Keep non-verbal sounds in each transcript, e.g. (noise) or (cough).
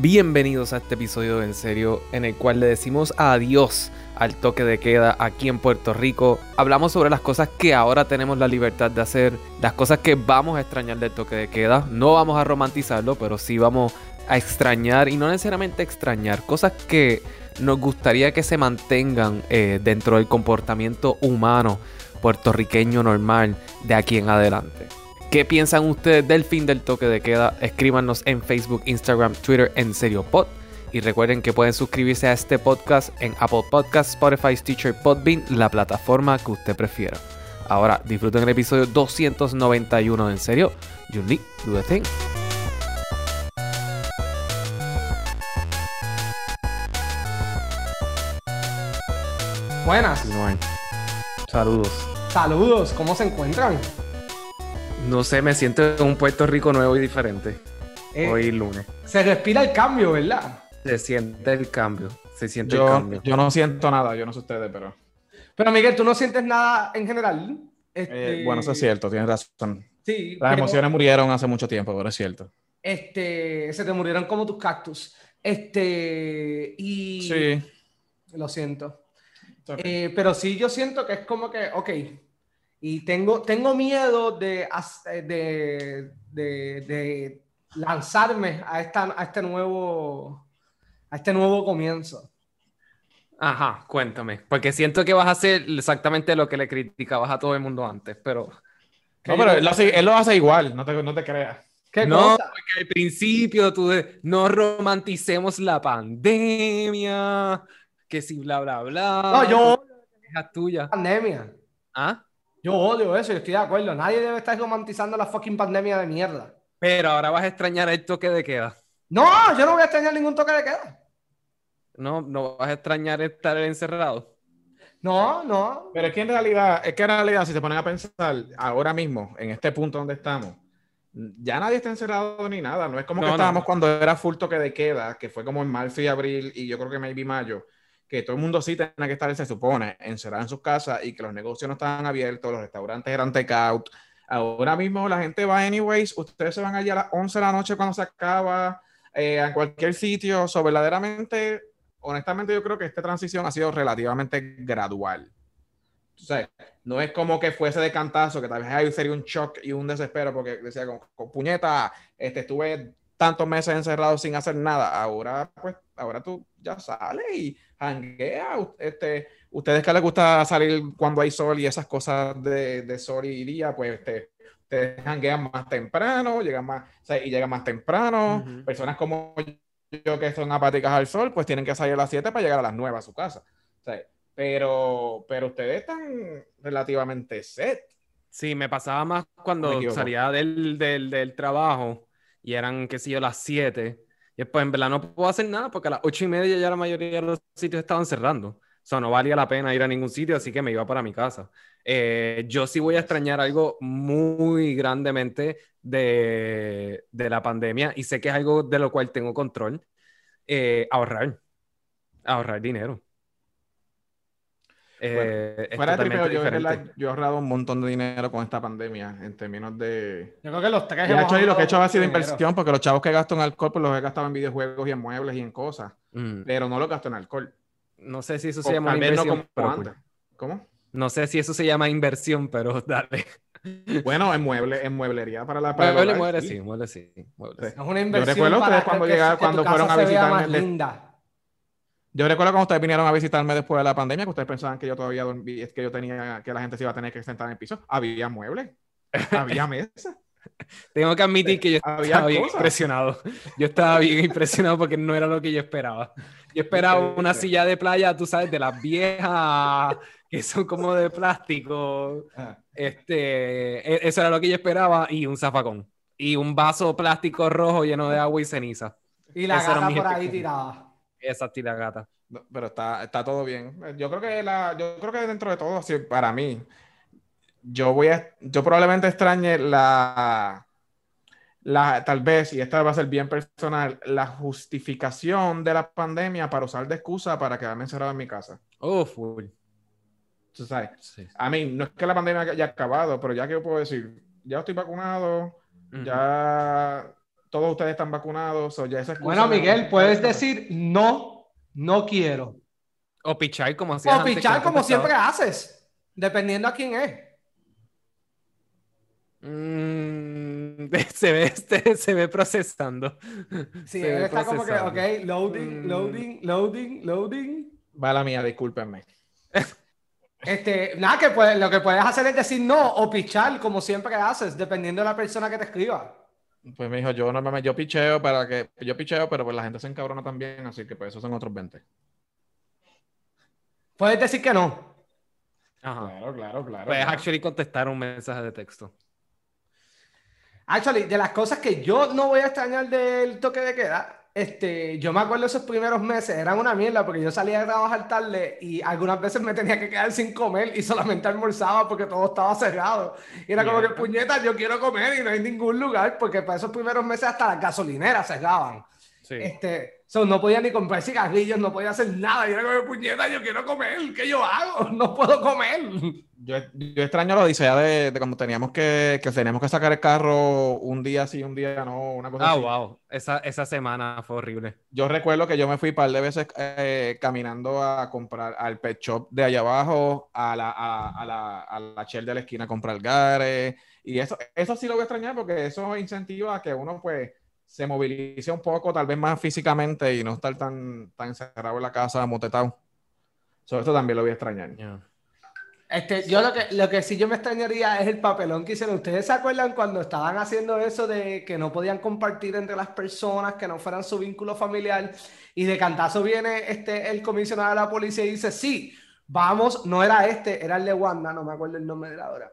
Bienvenidos a este episodio de En Serio, en el cual le decimos adiós al toque de queda aquí en Puerto Rico. Hablamos sobre las cosas que ahora tenemos la libertad de hacer, las cosas que vamos a extrañar del toque de queda. No vamos a romantizarlo, pero sí vamos a extrañar, y no necesariamente extrañar, cosas que nos gustaría que se mantengan eh, dentro del comportamiento humano puertorriqueño normal de aquí en adelante. ¿Qué piensan ustedes del fin del toque de queda? Escríbanos en Facebook, Instagram, Twitter, en serio pod. Y recuerden que pueden suscribirse a este podcast en Apple Podcasts, Spotify, Stitcher, Podbean, la plataforma que usted prefiera. Ahora disfruten el episodio 291 de En Serio. Junli, do the thing. Buenas. Saludos. Saludos, ¿cómo se encuentran? No sé, me siento en un Puerto Rico nuevo y diferente. Eh, Hoy lunes. Se respira el cambio, ¿verdad? Se siente el cambio. Se siente el Yo, cambio. yo no siento nada, yo no sé ustedes, pero. Pero Miguel, ¿tú no sientes nada en general? Este, eh, bueno, eso es cierto, tienes razón. Sí, Las pero, emociones murieron hace mucho tiempo, pero es cierto. Este, se te murieron como tus cactus. Este, y... Sí. Lo siento. Okay. Eh, pero sí, yo siento que es como que, ok, y tengo, tengo miedo de, eh, de, de, de lanzarme a, esta, a, este nuevo, a este nuevo comienzo. Ajá, cuéntame. Porque siento que vas a hacer exactamente lo que le criticabas a todo el mundo antes, pero. No, pero él lo, hace, él lo hace igual, no te, no te creas. ¿Qué No, cosa? porque al principio tú de, no romanticemos la pandemia, que si bla, bla, bla. No, yo Es tuya. pandemia. ¿Ah? Yo odio eso, yo estoy de acuerdo. Nadie debe estar romantizando la fucking pandemia de mierda. Pero ahora vas a extrañar el toque de queda. No, yo no voy a extrañar ningún toque de queda. No, no vas a extrañar estar encerrado. No, no. Pero es que en realidad, es que en realidad, si se ponen a pensar ahora mismo, en este punto donde estamos, ya nadie está encerrado ni nada. No es como No, que no. estábamos cuando era full toque de queda, que fue como en marzo y abril, y yo creo que maybe mayo, que todo el mundo sí tenía que estar, se supone, encerrado en sus casas y que los negocios no estaban abiertos, los restaurantes eran take-out. Ahora mismo la gente va anyways, ustedes se van allá a las 11 de la noche cuando se acaba, eh, a cualquier sitio. So, verdaderamente, honestamente, yo creo que esta transición ha sido relativamente gradual. O sea, no es como que fuese de cantazo, que tal vez ahí sería un shock y un desespero, porque decía, con, con puñeta, este, estuve tantos meses encerrado sin hacer nada. Ahora, pues, ahora tú ya sales y jangueas. Este, ustedes que les gusta salir cuando hay sol y esas cosas de, de sol y día, pues, este, ustedes janguean más temprano, llegan más, o sea, y llegan más temprano. Personas como yo que son apáticas al sol, pues tienen que salir a las 7 para llegar a las 9 a su casa. O sea, pero, pero ustedes están relativamente set. Sí, me pasaba más cuando salía del, del, del trabajo y eran, qué sé yo, las 7. Y después, en verdad, no puedo hacer nada porque a las 8 y media ya la mayoría de los sitios estaban cerrando. O sea, no valía la pena ir a ningún sitio, así que me iba para mi casa. Eh, yo sí voy a extrañar algo muy grandemente de, de la pandemia y sé que es algo de lo cual tengo control. Eh, ahorrar. Ahorrar dinero. Eh, Fuera de tripeo, yo, yo he ahorrado un montón de dinero con esta pandemia en términos de... Yo creo que los tres Y hemos hecho, y lo que he hecho ha sido inversión, porque los chavos que gasto en alcohol, pues los he gastado en videojuegos y en muebles y en cosas, Mm. pero no los gasto en alcohol. No sé si eso O se llama no inversión, pero antes. cool. ¿Cómo? No sé si eso se llama inversión, pero (laughs) dale. Bueno, en mueble, en mueblería para la para Mueble, mueble, sí. sí, mueble, sí. mueble, Sí. sí. Es una inversión recuerdo para ustedes cuando que- llegaron- que tu cuando casa fueron a se vea visitarme más de- linda. Yo recuerdo cuando ustedes vinieron a visitarme después de la pandemia, que ustedes pensaban que yo todavía dormí, es que yo tenía, que la gente se iba a tener que sentar en el piso. Había muebles, había (laughs) mesas. Tengo que admitir que yo Había estaba bien cosas. impresionado. Yo estaba bien (laughs) impresionado porque no era lo que yo esperaba. Yo esperaba una silla de playa, tú sabes, de las viejas que son como de plástico. Ajá. Este, e- eso era lo que yo esperaba y un zafacón. Y un vaso plástico rojo lleno de agua y ceniza. Y la gata por ahí expectativa. Tirada. Esa tira gata. No, Pero está, está todo bien. Yo creo que la, yo creo que dentro de todo, sí, para mí, yo voy a, yo probablemente extrañe la, la, tal vez, y esta va a ser bien personal, la justificación de la pandemia para usar de excusa para quedarme encerrado en mi casa. Oh, full. Tú sabes, Sí. a mí, no es que la pandemia haya acabado, pero ya que yo puedo decir, ya estoy vacunado, ya todos ustedes están vacunados, o ya esa Bueno, Miguel, puedes decir no, no quiero. O pichar como hacías O antes, pichar como siempre haces, dependiendo a quién es. Mm, (laughs) se, ve, este- se ve procesando. Sí, Se él ve está como que, ok, loading, Mm. loading, loading, loading. Va la mía, discúlpenme. (laughs) Este, nada, que puede- lo que puedes hacer es decir no o pichar como siempre haces, dependiendo de la persona que te escriba. Pues me dijo, yo normalmente, yo picheo para que, yo picheo, pero pues la gente se encabrona también, así que pues esos son otros 20. Puedes decir que no. Ajá. Claro, claro, claro. Puedes claro. actually contestar un mensaje de texto. Actually, de las cosas que yo no voy a extrañar del toque de queda, este, yo me acuerdo esos primeros meses, eran una mierda porque yo salía de trabajar tarde y algunas veces me tenía que quedar sin comer y solamente almorzaba porque todo estaba cerrado. Y era como que, Mierda. puñeta, yo quiero comer y no hay ningún lugar porque para esos primeros meses hasta las gasolineras cerraban. Sí. Este, so, no podía ni comprar cigarrillos, no podía hacer nada. Y era como, puñeta, yo quiero comer, ¿qué yo hago? (laughs) No puedo comer. Yo, yo extraño la odisea de, de cuando teníamos que, que teníamos que sacar el carro un día sí, un día no, una cosa Ah, así. wow. Esa, esa semana fue horrible. Yo recuerdo que yo me fui un par de veces eh, caminando a comprar al pet shop de allá abajo, a la, a, a la, a la Shell de la esquina a comprar gares. Y eso, eso sí lo voy a extrañar porque eso incentiva a que uno pues se movilice un poco, tal vez más físicamente y no estar tan, tan encerrado en la casa, motetado. So, eso también lo voy a extrañar. Yeah. Este, yo lo que, lo que sí yo me extrañaría es el papelón que hicieron. ¿Ustedes se acuerdan cuando estaban haciendo eso de que no podían compartir entre las personas que no fueran su vínculo familiar? Y de cantazo viene este, el comisionado de la policía y dice, sí, vamos, no era este, era el de Wanda, no me acuerdo el nombre de la hora.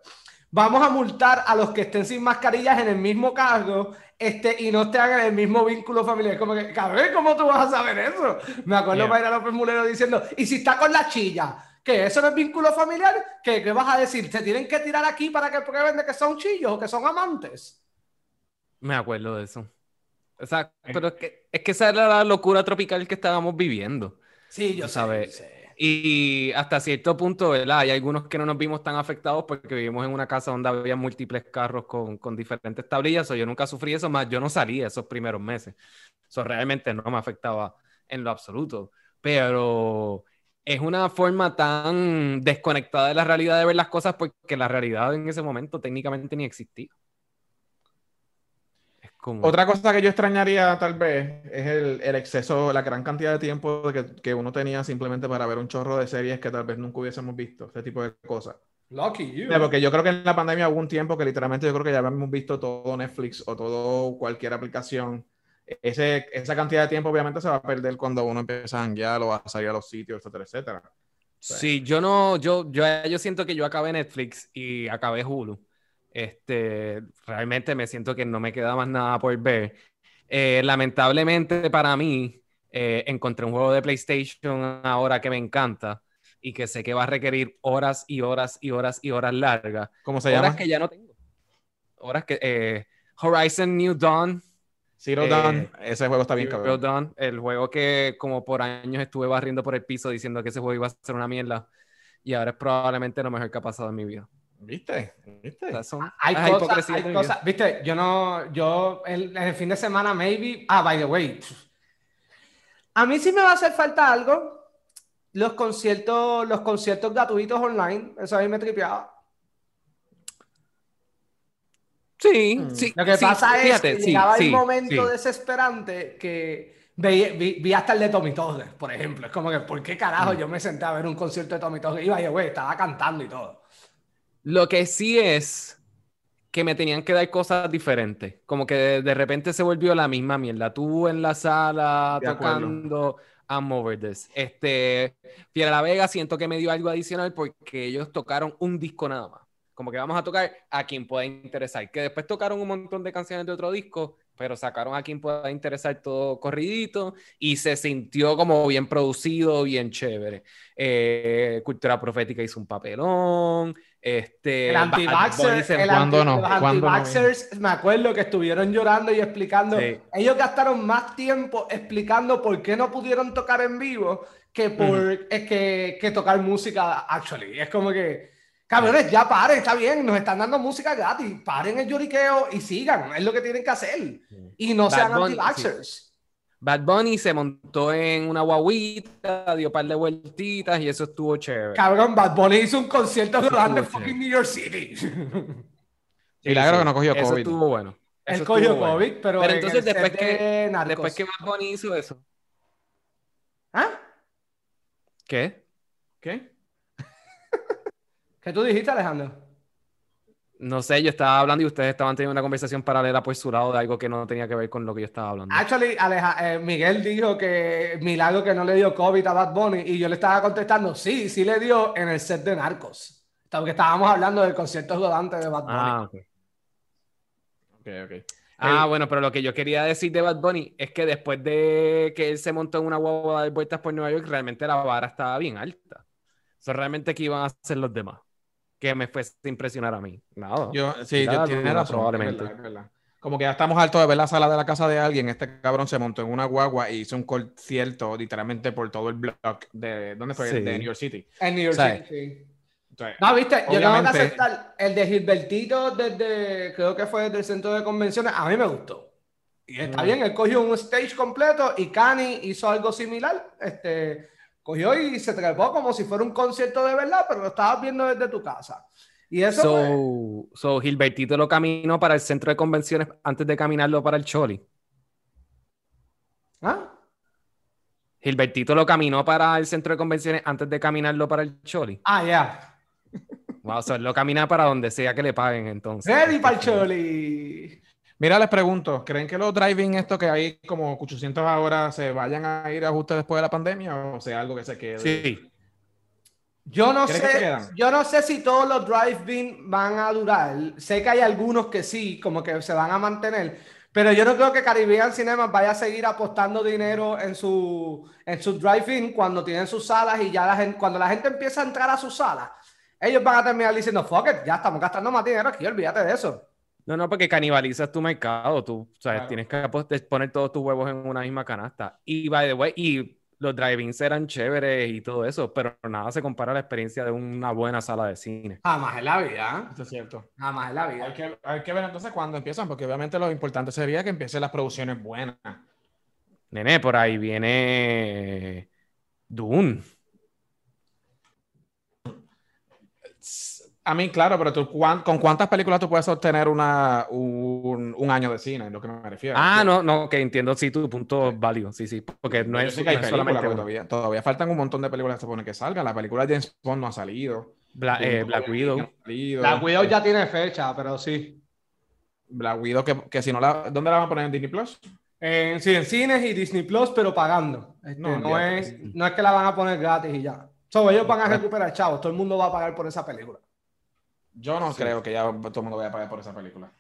Vamos a multar a los que estén sin mascarillas en el mismo cargo este, y no estén en el mismo vínculo familiar. Como que, cabrón, ¿cómo tú vas a saber eso? Me acuerdo Yeah. Mayra López Mulero diciendo, ¿y si está con la chilla? ¿Que eso no es vínculo familiar? ¿Qué, qué vas a decir? ¿Se tienen que tirar aquí para que prueben de que son chillos o que son amantes? Me acuerdo de eso. O sea, pero es que, es que esa era la locura tropical que estábamos viviendo. Sí, yo sé, sabes. yo sé. Y hasta cierto punto, ¿verdad? Hay algunos que no nos vimos tan afectados porque vivimos en una casa donde había múltiples carros con, con diferentes tablillas. O yo nunca sufrí eso, más yo no salía esos primeros meses. Eso realmente no me afectaba en lo absoluto. Pero es una forma tan desconectada de la realidad de ver las cosas porque la realidad en ese momento técnicamente ni existía. Otra cosa que yo extrañaría tal vez es el, el exceso, la gran cantidad de tiempo que, que uno tenía simplemente para ver un chorro de series que tal vez nunca hubiésemos visto, ese tipo de cosas. Lucky you. Porque yo creo que en la pandemia hubo un tiempo que literalmente yo creo que ya habíamos visto todo Netflix o todo cualquier aplicación. Ese, esa cantidad de tiempo obviamente se va a perder cuando uno empieza a janguear o a salir a los sitios, etcétera, etcétera. Sí, yo no, yo, yo, yo siento que yo acabé Netflix y acabé Hulu. Este, realmente me siento que no me queda más nada por ver. Eh, lamentablemente para mí, eh, encontré un juego de PlayStation ahora que me encanta y que sé que va a requerir horas y horas y horas y horas largas. ¿Cómo se horas llama? que ya no tengo. Horas que eh, Horizon New Dawn. Zero eh, Dawn. Ese juego está bien Zero cabrón. Dawn, el juego que como por años estuve barriendo por el piso diciendo que ese juego iba a ser una mierda y ahora es probablemente lo mejor que ha pasado en mi vida. ¿Viste? ¿Viste? O sea, son- Hay cosas, hay cosas, viste, yo no, yo el, en el fin de semana, maybe, ah, by the way, a mí sí me va a hacer falta algo, los conciertos, los conciertos gratuitos online, eso a mí me tripeaba. Sí, Mm. sí. Lo que sí, pasa fíjate, es que sí, llegaba sí, el momento sí. desesperante que vi, vi- vi hasta el de Tommy Torres, por ejemplo. Es como que, ¿por qué carajo Mm. yo me senté a ver un concierto de Tommy Torres? Iba yo, güey, estaba cantando y todo. Lo que sí es que me tenían que dar cosas diferentes. Como que de, de repente se volvió la misma mierda. Tú en la sala De acuerdo. tocando I'm Over This. Este, Fiera La Vega siento que me dio algo adicional porque ellos tocaron un disco nada más. Como que vamos a tocar a quien pueda interesar. Que después tocaron un montón de canciones de otro disco, pero sacaron a quien pueda interesar todo corridito y se sintió como bien producido, bien chévere. Eh, Cultura Profética hizo un papelón. Este, El se- el ¿Cuándo anti- no? los ¿Cuándo no? me acuerdo que estuvieron llorando y explicando. Sí. Ellos gastaron más tiempo explicando por qué no pudieron tocar en vivo que por es que, que tocar música, actually. Es como que, Cabrones, ya paren, está bien, nos están dando música gratis. Paren el lloriqueo y sigan, es lo que tienen que hacer. Y no Bad sean Bunny, anti-vaxxers. Bad Bunny se montó en una guaguita, dio un par de vueltitas y eso estuvo chévere. Cabrón, Bad Bunny hizo un concierto Eso grande en fucking New York City. Milagro que no cogió Eso COVID. estuvo bueno. Él Eso cogió estuvo bueno. COVID, pero, Pero en entonces el set después que- Narcos. Después que Bad Bunny hizo eso. ¿Ah? ¿Qué? ¿Qué? ¿Qué tú dijiste, Alejandro? No sé, yo estaba hablando y ustedes estaban teniendo una conversación paralela por su lado de algo que no tenía que ver con lo que yo estaba hablando. Actually, Aleja- eh, Miguel dijo que milagro que no le dio COVID a Bad Bunny y yo le estaba contestando, sí, sí le dio en el set de Narcos. Porque estábamos hablando del concierto rodante de Bad Bunny. Ah, ok. Ok, ok. Ah, bueno, pero lo que yo quería decir de Bad Bunny es que después de que él se montó en una guagua de vueltas por Nueva York, realmente la vara estaba bien alta. Eso realmente que iban a hacer los demás. Que me fuese a impresionar a mí. Nada. Yo, sí, yo no, tiene razón, probablemente. es verdad, es verdad. Como que ya estamos hartos de ver la sala de la casa de alguien. Este cabrón se montó en una guagua y hizo un concierto literalmente por todo el block de. ¿Dónde fue? Sí. De New York City. En New York O sea, City, sí. Entonces, No, viste, yo tengo que Obviamente- aceptar el de Gilbertito desde, creo que fue desde el centro de convenciones, a mí me gustó. Y está Mm. bien, él cogió un stage completo y Cani hizo algo similar. Este, cogió y se trepó como si fuera un concierto de verdad, pero lo estabas viendo desde tu casa. Y eso So, so Gilbertito lo caminó para el centro de convenciones antes de caminarlo para el Choli. ¿Ah? Gilbertito lo caminó para el centro de convenciones antes de caminarlo para el Choli. Ah, ya. Wow, o sea, lo camina para donde sea que le paguen entonces. Ready para el Choli. Mira, les pregunto, ¿creen que los driving esto que hay como 800 ahora se vayan a ir a ajuste después de la pandemia o sea algo que se quede? Sí. Yo no ¿Crees que se sé, yo no sé si todos los drive-in van a durar. Sé que hay algunos que sí, como que se van a mantener, pero yo no creo que Caribbean Cinemas vaya a seguir apostando dinero en su, en su drive-in cuando tienen sus salas y ya la gente, cuando la gente empieza a entrar a sus salas, ellos van a terminar diciendo, fuck it, ya estamos gastando más dinero aquí, olvídate de eso. No, no, porque canibalizas tu mercado. Tú, sabes, Claro. tienes que poner todos tus huevos en una misma canasta. Y, by the way, y los drive-ins eran chéveres y todo eso, pero nada se compara a la experiencia de una buena sala de cine. Jamás en la vida, Eso es cierto. jamás en la vida. Hay que, hay que ver entonces cuándo empiezan, porque obviamente lo importante sería que empiecen las producciones buenas. Nene, por ahí viene Dune. A mí, claro, pero tú, ¿cuán- ¿con cuántas películas tú puedes obtener una, un, un año de cine? Es lo que me refiero. Ah, Sí. no, no, que entiendo sí tu punto válido. Sí, sí, porque no Yo es, sé que hay no es películas, solamente todavía, todavía faltan un montón de películas que se supone que salgan. La película de James Bond no ha salido. Bla- eh, Black no Widow. La Widow ya tiene fecha, pero sí. Black Widow, que, que si no la... ¿Dónde la van a poner en Disney Plus? En, sí, en cines y Disney Plus, pero pagando. Este, No, no, es, sí. no es que la van a poner gratis y ya. So, ellos van a recuperar chavos. Todo el mundo va a pagar por esa película. Yo no creo que ya todo el mundo vaya a pagar por esa película.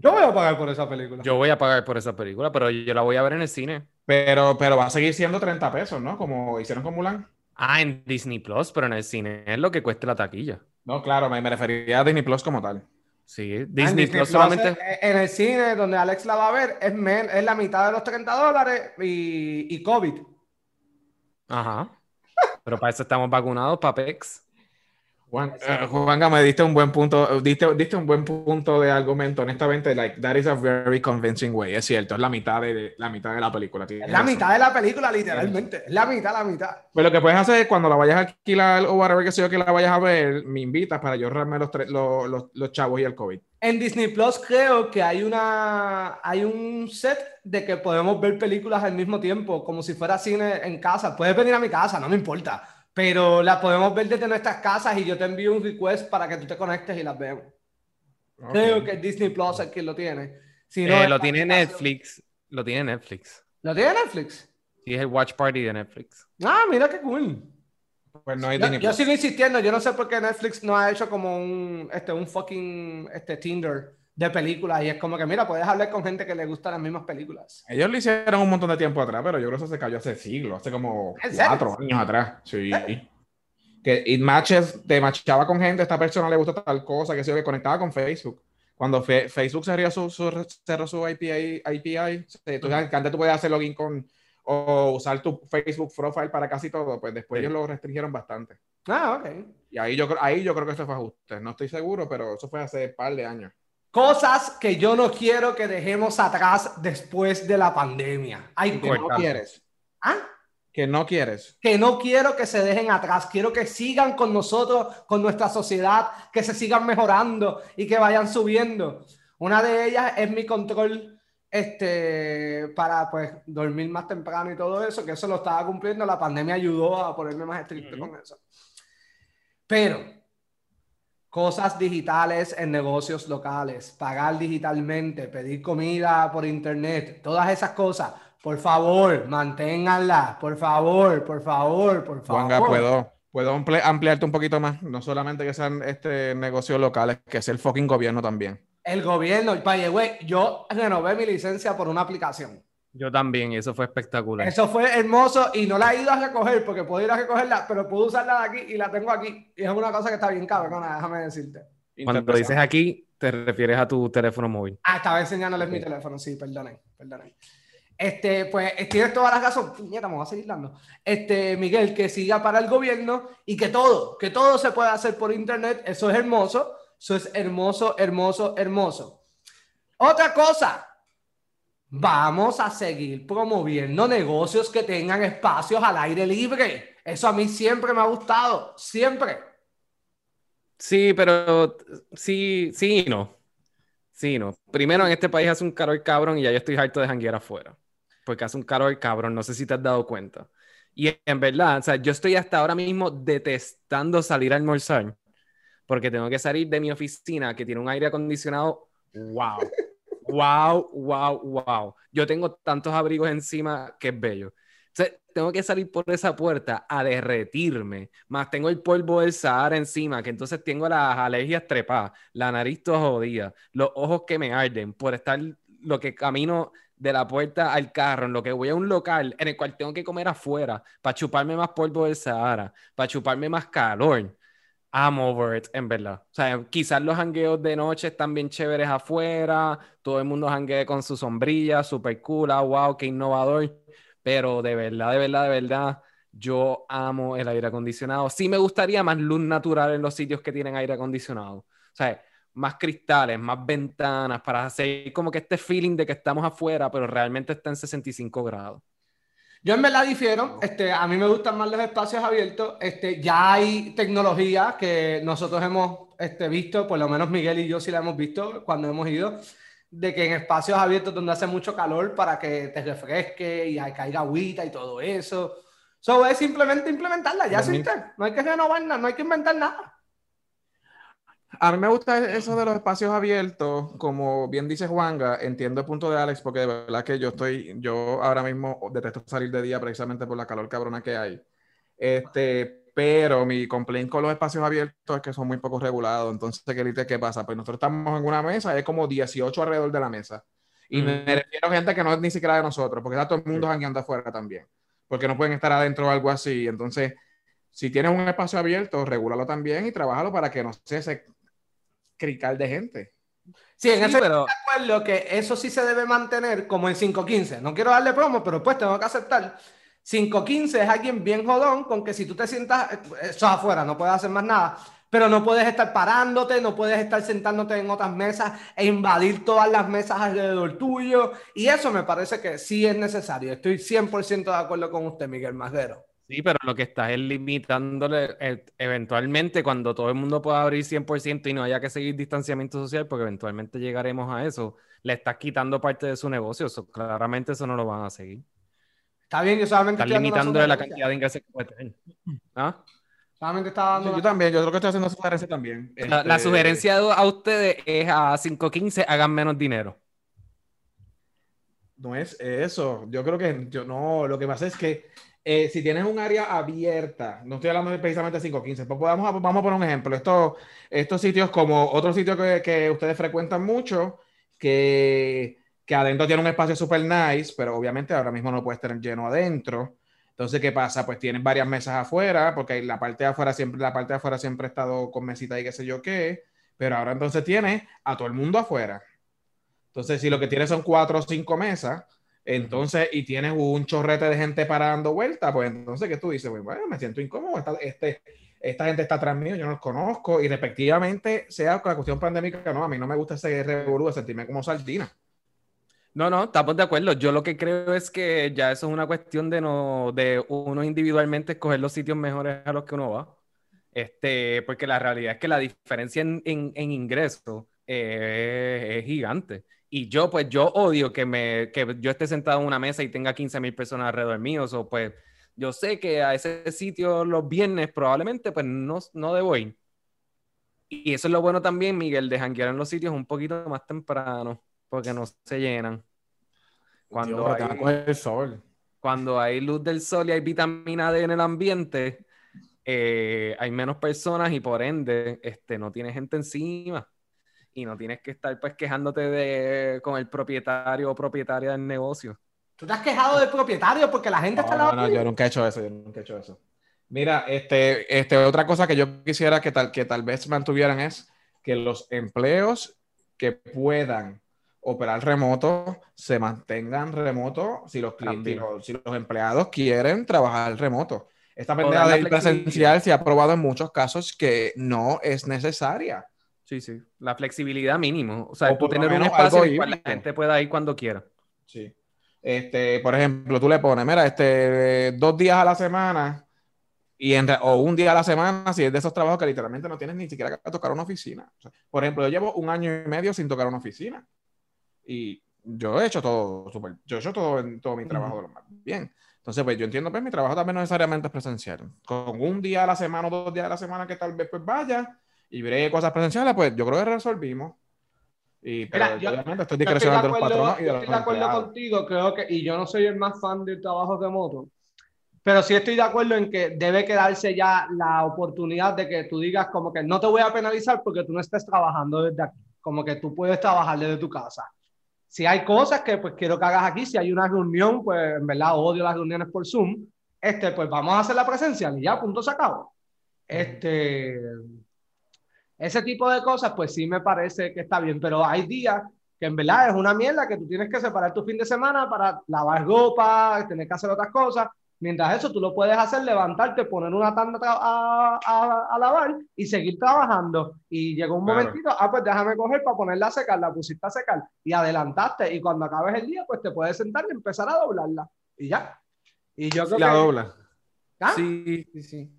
Yo voy a pagar por esa película. Yo voy a pagar por esa película, pero yo la voy a ver en el cine. Pero, pero va a seguir siendo 30 pesos, ¿no? Como hicieron con Mulan. Ah, en Disney Plus, pero en el cine es lo que cueste la taquilla. No, claro, me, me refería a Disney Plus como tal. Sí, Ah, Disney, Plus Plus, solamente. En el cine donde Alex la va a ver es, men- es la mitad de los 30 dólares y, y COVID. Ajá. Pero para eso estamos vacunados, papex. Juan, eh, Juanga, me diste un buen punto, diste, diste un buen punto de argumento. Honestamente, like, that is a very convincing way. Es cierto, es la mitad de, la mitad de la película. Es la razón. mitad de la película, literalmente. Es la mitad, la mitad. Pues lo que puedes hacer es cuando la vayas a alquilar o whatever que sea yo que la vayas a ver, me invitas para yo ahorrarme los, tres- los, los, los chavos y el COVID. En Disney Plus creo que hay una hay un set de que podemos ver películas al mismo tiempo, como si fuera cine en casa. Puedes venir a mi casa, no me importa. Pero la podemos ver desde nuestras casas y yo te envío un request para que tú te conectes y las veamos. Ok. Creo que Disney Plus es quien lo tiene. Si no, Eh, lo tiene aplicación. Netflix. Lo tiene Netflix. ¿Lo tiene Netflix? Sí, es el Watch Party de Netflix. Ah, mira qué cool. Pues no hay Yo, Disney yo Plus. sigo insistiendo, yo no sé por qué Netflix no ha hecho como un, este, un fucking este, Tinder de películas y es como que, mira, puedes hablar con gente que le gustan las mismas películas. Ellos lo hicieron un montón de tiempo atrás, pero yo creo que eso se cayó hace siglos, hace como cuatro años atrás. Sí. Que it matches, te machaba con gente, esta persona le gusta tal cosa, que se que conectaba con Facebook. Cuando fe- Facebook cerró su, su, cerró su API, API se- tú antes tú podías hacer login con o usar tu Facebook profile para casi todo, pues después Sí. ellos lo restringieron bastante. Ah, ok. Y ahí yo, ahí yo creo que esto fue ajuste. No estoy seguro, pero eso fue hace par de años. Cosas que yo no quiero que dejemos atrás después de la pandemia. Hay Que no quieres. ¿Ah? Que no quieres. que no quiero que se dejen atrás, quiero que sigan con nosotros, con nuestra sociedad, que se sigan mejorando y que vayan subiendo. Una de ellas es mi control este, para pues dormir más temprano y todo eso, que eso lo estaba cumpliendo, la pandemia ayudó a ponerme más estricto Ujú. con eso. Pero cosas digitales en negocios locales, pagar digitalmente, pedir comida por internet, todas esas cosas. Por favor, manténganlas. Por favor, por favor, por favor. Juanga, ¿puedo, puedo ample- ampliarte un poquito más? No solamente que sean este, negocios locales, que sea el fucking gobierno también. El gobierno, way, yo renové mi licencia por una aplicación. Yo también, y eso fue espectacular. Eso fue hermoso y no la he ido a recoger porque puedo ir a recogerla, pero puedo usarla de aquí y la tengo aquí. Y es una cosa que está bien cabrona, déjame decirte. Cuando Interesante. dices aquí, te refieres a tu teléfono móvil. Ah, estaba enseñándoles mi teléfono, sí, perdonen, perdonen. Este, pues tienes todas las razón. Puñeta, me voy a seguir dando. Este, Miguel, que siga para el gobierno y que todo, que todo se pueda hacer por internet. Eso es hermoso. Eso es hermoso, hermoso, hermoso. Otra cosa. Vamos a seguir promoviendo negocios que tengan espacios al aire libre. Eso a mí siempre me ha gustado. Siempre. Sí, pero sí, sí y no. Sí no. Primero, en este país hace un calor cabrón y ya yo estoy harto de janguear afuera. Porque hace un calor cabrón, no sé si te has dado cuenta. Y en verdad, o sea, yo estoy hasta ahora mismo detestando salir a almorzar. Porque tengo que salir de mi oficina que tiene un aire acondicionado. ¡Wow! (laughs) ¡Wow! ¡Wow! ¡Wow! Yo tengo tantos abrigos encima que es bello. O sea, tengo que salir por esa puerta a derretirme. Más tengo el polvo del Sahara encima, que entonces tengo las alergias trepadas, la nariz toda jodida, los ojos que me arden por estar lo que camino de la puerta al carro, en lo que voy a un local en el cual tengo que comer afuera para chuparme más polvo del Sahara, para chuparme más calor. I'm over it, en verdad. O sea, quizás los hangueos de noche están bien chéveres afuera, todo el mundo hanguea con su sombrilla, super cool, ah, wow, qué innovador. Pero de verdad, de verdad, de verdad, yo amo el aire acondicionado. Sí me gustaría más luz natural en los sitios que tienen aire acondicionado. O sea, más cristales, más ventanas, para hacer como que este feeling de que estamos afuera, pero realmente está en 65 grados. Yo en verdad difiero, este, a mí me gustan más los espacios abiertos, este, ya hay tecnología que nosotros hemos este, visto, por lo menos Miguel y yo sí la hemos visto cuando hemos ido, de que en espacios abiertos donde hace mucho calor para que te refresque y caiga agüita y todo eso. Eso es simplemente implementarla, ya existe, no hay que renovar nada, no hay que inventar nada. A mí me gusta eso de los espacios abiertos, como bien dice Juanga, entiendo el punto de Alex, porque de verdad que yo estoy, yo ahora mismo detesto salir de día precisamente por la calor cabrona que hay. Este, pero mi complaint con los espacios abiertos es que son muy poco regulados. Entonces, ¿qué? ¿qué pasa? Pues nosotros estamos en una mesa, hay como 18 alrededor de la mesa. Y Ujú. me refiero a gente que no es ni siquiera de nosotros, porque está todo el mundo jangueando afuera también. Porque no pueden estar adentro o algo así. Entonces, si tienes un espacio abierto, regúlalo también y trabájalo para que no sea ese crical de gente. Sí, en Sí, ese pero- acuerdo que eso sí se debe mantener como en 515. No quiero darle promo, pero pues tengo que aceptar. 515 es alguien bien jodón con que si tú te sientas, eh, eso es afuera, no puedes hacer más nada. Pero no puedes estar parándote, no puedes estar sentándote en otras mesas e invadir todas las mesas alrededor tuyo. Y eso me parece que sí es necesario. Estoy 100% de acuerdo con usted, Miguel Masguero. Sí, pero lo que estás es limitándole eh, eventualmente cuando todo el mundo pueda abrir 100% y no haya que seguir distanciamiento social, porque eventualmente llegaremos a eso, le estás quitando parte de su negocio. eso, claramente eso no lo van a seguir. Está bien, yo solamente Estás estoy limitando la cantidad de ingresos que puede tener. ¿Ah? Solamente estaba dando Yo, también, yo creo que estoy haciendo sugerencia también. La, la Este, sugerencia a ustedes es a 5.15 hagan menos dinero. No es eso. Yo creo que yo no. Lo que pasa es que eh, si tienes un área abierta, no estoy hablando de precisamente 515, pues vamos a, vamos a poner un ejemplo. Estos, estos sitios, como otro sitio que, que ustedes frecuentan mucho, que, que adentro tiene un espacio super nice, pero obviamente ahora mismo no puedes tener lleno adentro. Entonces, ¿qué pasa? Pues tienen varias mesas afuera, porque la parte de afuera siempre, la parte de afuera siempre ha estado con mesita y qué sé yo qué, pero ahora entonces tiene a todo el mundo afuera. Entonces, si lo que tienes son cuatro o cinco mesas, Entonces, y tienes un chorrete de gente parando vuelta, pues entonces, ¿qué tú dices? Pues, bueno, me siento incómodo, esta, este, esta gente está atrás mío, yo no los conozco, y respectivamente, sea con la cuestión pandémica, no, a mí no me gusta ese revolú, sentirme como sardina. No, no, estamos de acuerdo. Yo lo que creo es que ya eso es una cuestión de no, de uno individualmente escoger los sitios mejores a los que uno va. Este, porque la realidad es que la diferencia en, en, ingresos eh, es gigante. Y yo, pues, yo odio que, me, que yo esté sentado en una mesa y tenga 15 mil personas alrededor mío. O pues, yo sé que a ese sitio los viernes probablemente, pues, no, no debo ir. Y eso es lo bueno también, Miguel, de janguear en los sitios un poquito más temprano, porque no se llenan. Cuando, hay, sol. cuando hay luz del sol y hay vitamina D en el ambiente, eh, hay menos personas y por ende este, no tiene gente encima y no tienes que estar pues quejándote de, con el propietario o propietaria del negocio. ¿Tú te has quejado del propietario porque la gente está No, no, yo nunca he hecho eso, yo nunca he hecho eso. Mira, este, este, otra cosa que yo quisiera que tal, que tal vez mantuvieran es que los empleos que puedan operar remoto se mantengan remoto si los, clientes, si los empleados quieren trabajar remoto. Esta pendeja de presencial se ha probado en muchos casos que no es necesaria. Sí, sí. La flexibilidad mínimo. O sea, tú tener un espacio en el cual la gente pueda ir cuando quiera. Sí. Este, por ejemplo, tú le pones, mira, este, dos días a la semana y en, o un día a la semana, si es de esos trabajos que literalmente no tienes ni siquiera que tocar una oficina. por ejemplo, yo llevo un año y medio sin tocar una oficina y yo he hecho todo súper, yo he hecho todo en todo mi trabajo bien. Entonces, pues yo entiendo, pues mi trabajo también no necesariamente es presencial. Con un día a la semana o dos días a la semana que tal vez pues vaya, y veré cosas presenciales, pues yo creo que resolvimos. Y, pero yo, obviamente estoy discrecional de, los patronos y de los Estoy de acuerdo contigo, creo que, y yo no soy el más fan del trabajo remoto, pero sí estoy de acuerdo en que debe quedarse ya la oportunidad de que tú digas como que no te voy a penalizar porque tú no estés trabajando desde aquí, como que tú puedes trabajar desde tu casa. Si hay cosas que pues quiero que hagas aquí, si hay una reunión, pues en verdad odio las reuniones por Zoom, este, pues vamos a hacer la presencial y ya, punto se acabó. Este, ese tipo de cosas, pues sí me parece que está bien, pero hay días que en verdad es una mierda que tú tienes que separar tu fin de semana para lavar ropa, tener que hacer otras cosas. Mientras eso tú lo puedes hacer, levantarte, poner una tanda a, a, a lavar y seguir trabajando. Y llegó un momentito, ah, pues déjame coger para ponerla a secar, la pusiste a secar y adelantaste. Y cuando acabes el día, pues te puedes sentar y empezar a doblarla. Y ya. Y yo creo la dobla. ¿Ah? Sí, sí, sí.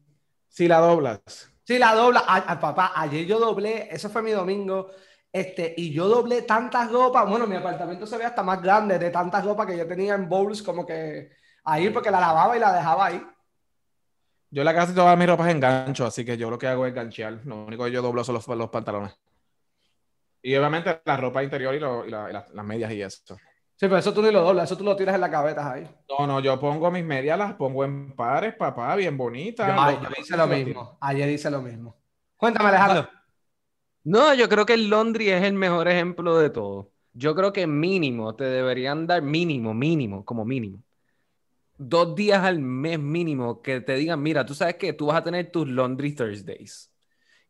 Si la doblas. Sí, la dobla. Papá, ayer yo doblé, eso fue mi domingo, este, y yo doblé tantas ropas. Bueno, mi apartamento se ve hasta más grande de tantas ropas que yo tenía en bowls, como que ahí, porque la lavaba y la dejaba ahí. Yo la casi todas mis ropas en gancho, así que yo lo que hago es ganchear. Lo único que yo doblo son los, los pantalones. Y obviamente la ropa interior y, las medias y eso. Sí, pero eso tú ni lo doblas, eso tú lo tiras en la cabeza ahí. No, no, yo pongo mis medias, las pongo en pares, papá, bien bonitas. Yo, hice lo mismo. Ayer hice lo mismo. Cuéntame, Alejandro. No, yo creo que el laundry es el mejor ejemplo de todo. Yo creo que mínimo te deberían dar mínimo, mínimo, como mínimo. Dos días al mes mínimo que te digan, mira, tú sabes que tú vas a tener tus laundry Thursdays.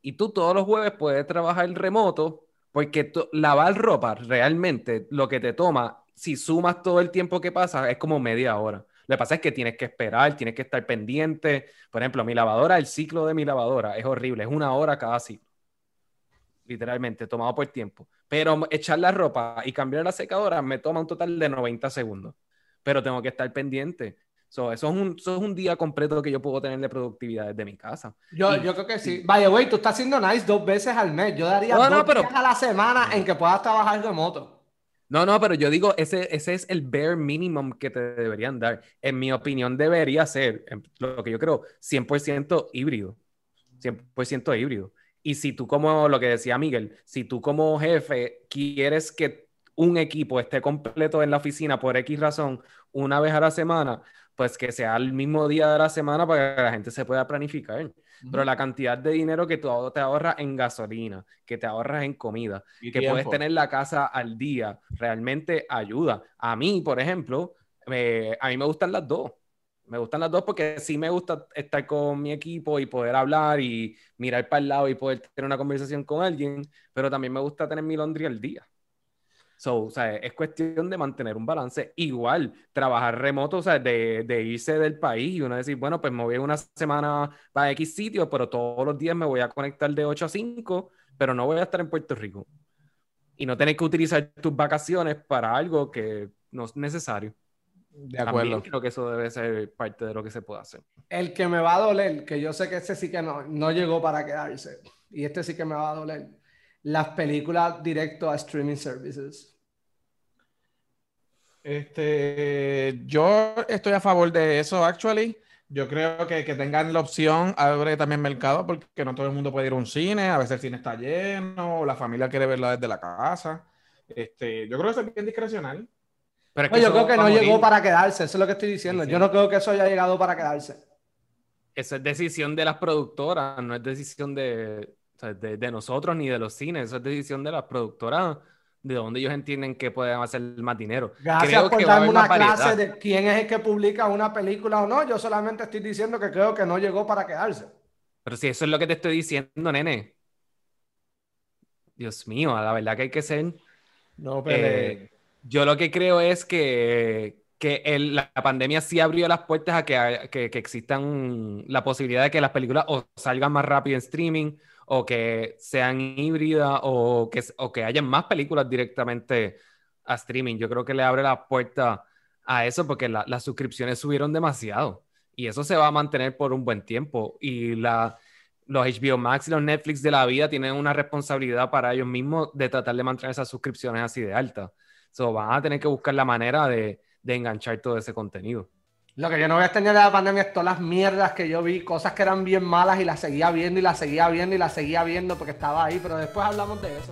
Y tú todos los jueves puedes trabajar remoto porque lavar ropa realmente lo que te toma si sumas todo el tiempo que pasa, es como media hora. Lo que pasa es que tienes que esperar, tienes que estar pendiente. Por ejemplo, mi lavadora, el ciclo de mi lavadora es horrible, es una hora cada ciclo. Literalmente, tomado por tiempo. Pero echar la ropa y cambiar la secadora me toma un total de 90 segundos. Pero tengo que estar pendiente. eso, es un, es un día completo que yo puedo tener de productividad desde mi casa. Yo, yo creo que sí. Vaya, güey, tú estás haciendo nice dos veces al mes. Yo daría dos días a la semana en que puedas trabajar remoto. No, no, pero yo digo, ese, ese es el bare minimum que te deberían dar. En mi opinión, debería ser, lo que yo creo, 100% híbrido. 100% híbrido. Y si tú como, lo que decía Miguel, si tú como jefe quieres que un equipo esté completo en la oficina por X razón una vez a la semana, pues que sea el mismo día de la semana para que la gente se pueda planificar. Pero la cantidad de dinero que tú te ahorras en gasolina, que te ahorras en comida, que puedes tener la casa al día, realmente ayuda. A mí, por ejemplo, a mí me gustan las dos. Me gustan las dos porque sí me gusta estar con mi equipo y poder hablar y mirar para el lado y poder tener una conversación con alguien, pero también me gusta tener mi laundry al día. So, o sea, es cuestión de mantener un balance. Igual, trabajar remoto, o sea, de, de, irse del país y uno decir, bueno, pues me voy una semana para X sitio, pero todos los días me voy a conectar de 8 a 5, pero no voy a estar en Puerto Rico. Y no tener que utilizar tus vacaciones para algo que no es necesario. De acuerdo. También creo que eso debe ser parte de lo que se puede hacer. El que me va a doler, que yo sé que ese sí que no, no llegó para quedarse, y este sí que me va a doler las películas directo a streaming services? Este, yo estoy a favor de eso, actually. Yo creo que, que tengan la opción, abre también mercado, porque no todo el mundo puede ir a un cine, a veces el cine está lleno, la familia quiere verla desde la casa. Este, yo creo que es bien discrecional. Pero yo creo que no llegó para quedarse, eso es lo que estoy diciendo. Yo no creo que eso haya llegado para quedarse. Esa es decisión de las productoras, no es decisión de, de, nosotros ni de los cines, eso es decisión de las productoras, de donde ellos entienden que pueden hacer más dinero. Gracias por darme una clase de quién es el que publica una película o no. Yo solamente estoy diciendo que creo que no llegó para quedarse. Pero si eso es lo que te estoy diciendo, nene. Dios mío, la verdad que hay que ser. No, pero. Eh, yo lo que creo es que, que la pandemia sí abrió las puertas a que, que, que existan la posibilidad de que las películas o salgan más rápido en streaming o que sean híbridas o que, o que hayan más películas directamente a streaming. Yo creo que le abre la puerta a eso porque las suscripciones subieron demasiado y eso se va a mantener por un buen tiempo y la, los HBO Max y los Netflix de la vida tienen una responsabilidad para ellos mismos de tratar de mantener esas suscripciones así de altas. So, van a tener que buscar la manera de, de enganchar todo ese contenido. Lo que yo no voy a extrañar de la pandemia es todas las mierdas que yo vi, cosas que eran bien malas y las seguía viendo y las seguía viendo y las seguía viendo porque estaba ahí, pero después hablamos de eso.